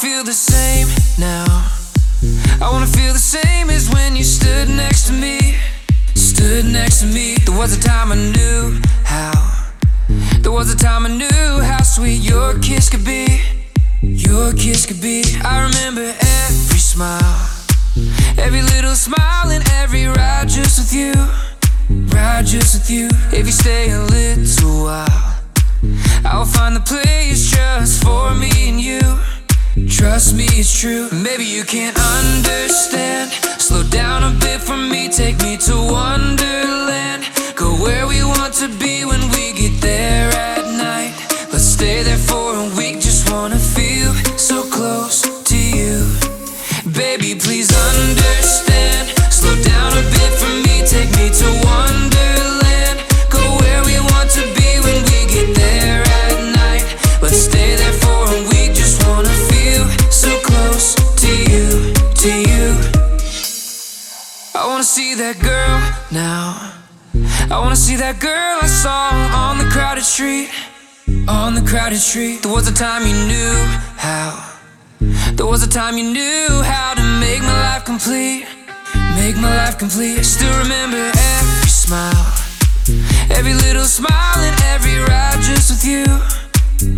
feel the same now. I wanna feel the same as when you stood next to me. Stood next to me. There was a time I knew how. There was a time I knew how sweet your kiss could be. Your kiss could be. I remember every smile. Every little smile and every ride just with you. Ride just with you. If you stay a little while, I'll find the place just for me and you. Trust me, it's true. Maybe you can't understand. Slow down a bit for me, take me to Wonderland. Go where we want to be when we get there at night. Let's stay there for a week, just wanna feel so close to you. Baby, please understand. That girl I saw on the crowded street. On the crowded street, there was a time you knew how. There was a time you knew how to make my life complete. Make my life complete. I still remember every smile. Every little smile and every ride just with you.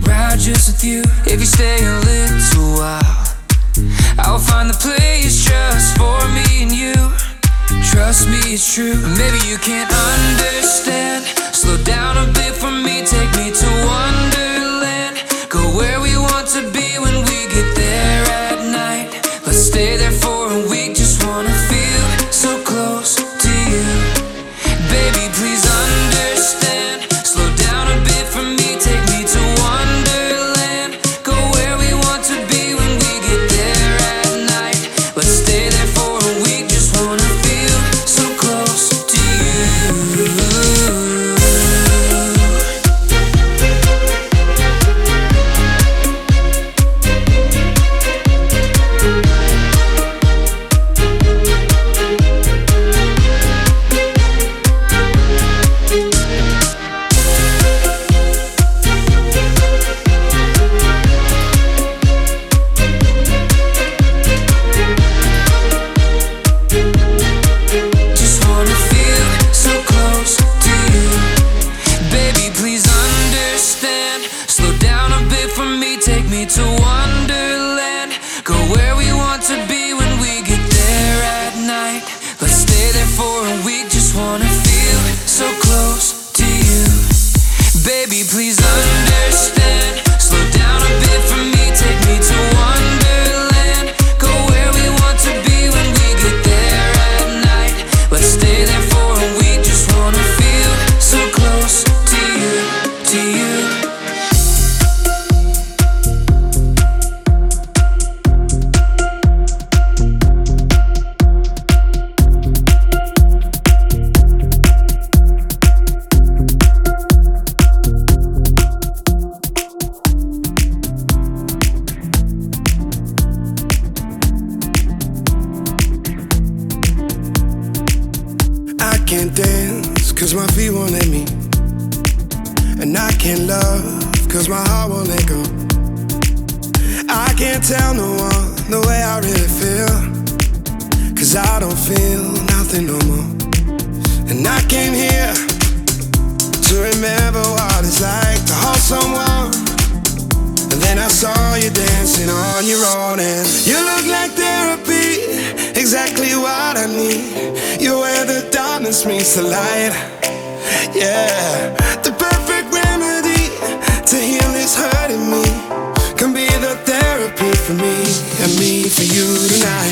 Ride just with you. If you stay a little while, I'll find the place just for me and you. Trust me, it's true. Maybe you can't understand. Slow down a bit for me, take me to Wonderland. Go where we want to be when we get there at night. Let's stay there wanna can't tell no one the way I really feel. Cause I don't feel nothing no more. And I came here to remember what it's like to hold someone. And then I saw you dancing on your own, and you look like therapy, exactly what I need. You're where the darkness meets the light. Yeah, the perfect remedy to heal this hurt tonight.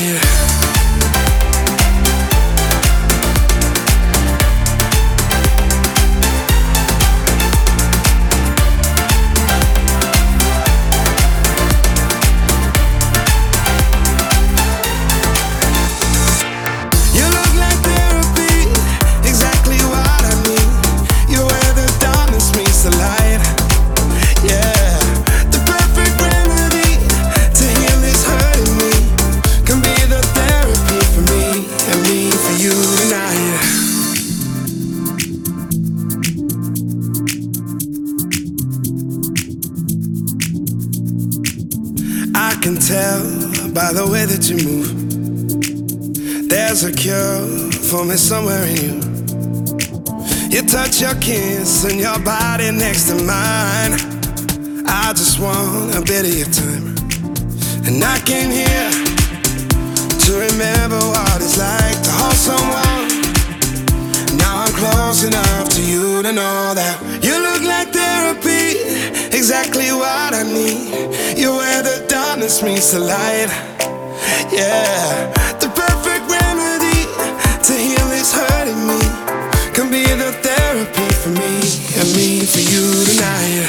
For me somewhere in you. You touch your kiss and your body next to mine. I just want a bit of your time. And I came here to remember what it's like to hold someone. Now I'm close enough to you to know that you look like therapy, exactly what I need. You're where the darkness meets the light. Yeah, hurting me can be the therapy for me and me for you tonight.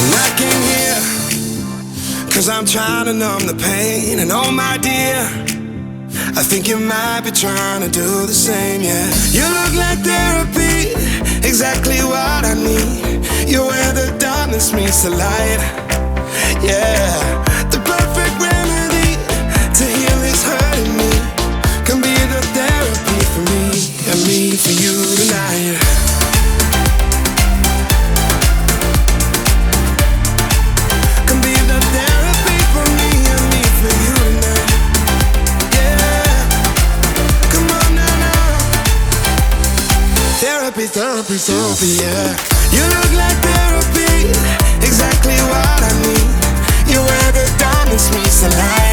And I can hear Cause I'm trying to numb the pain. And oh, my dear, I think you might be trying to do the same, yeah. You look like therapy, exactly what I need. You're where the darkness meets the light, yeah. The perfect remedy to heal this hurting me can be the therapy for me and me for you tonight. Therapy, therapy, yeah. You look like therapy, exactly what I need. You're where the diamonds meet the light,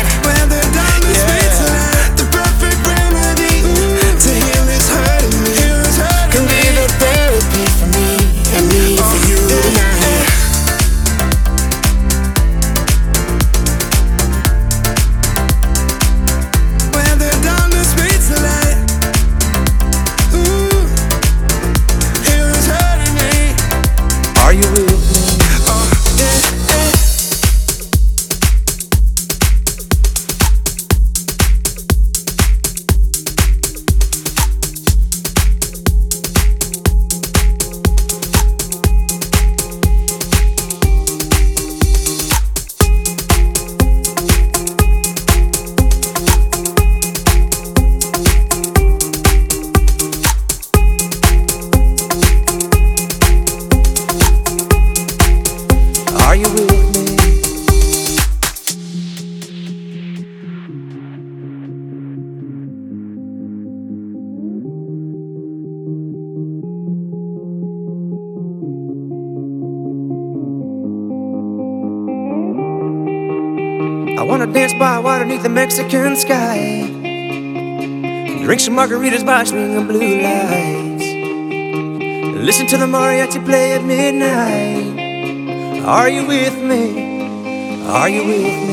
the Mexican sky. Drink some margaritas by swinging blue lights. Listen to the mariachi play at midnight. Are you with me? Are you with me?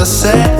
I said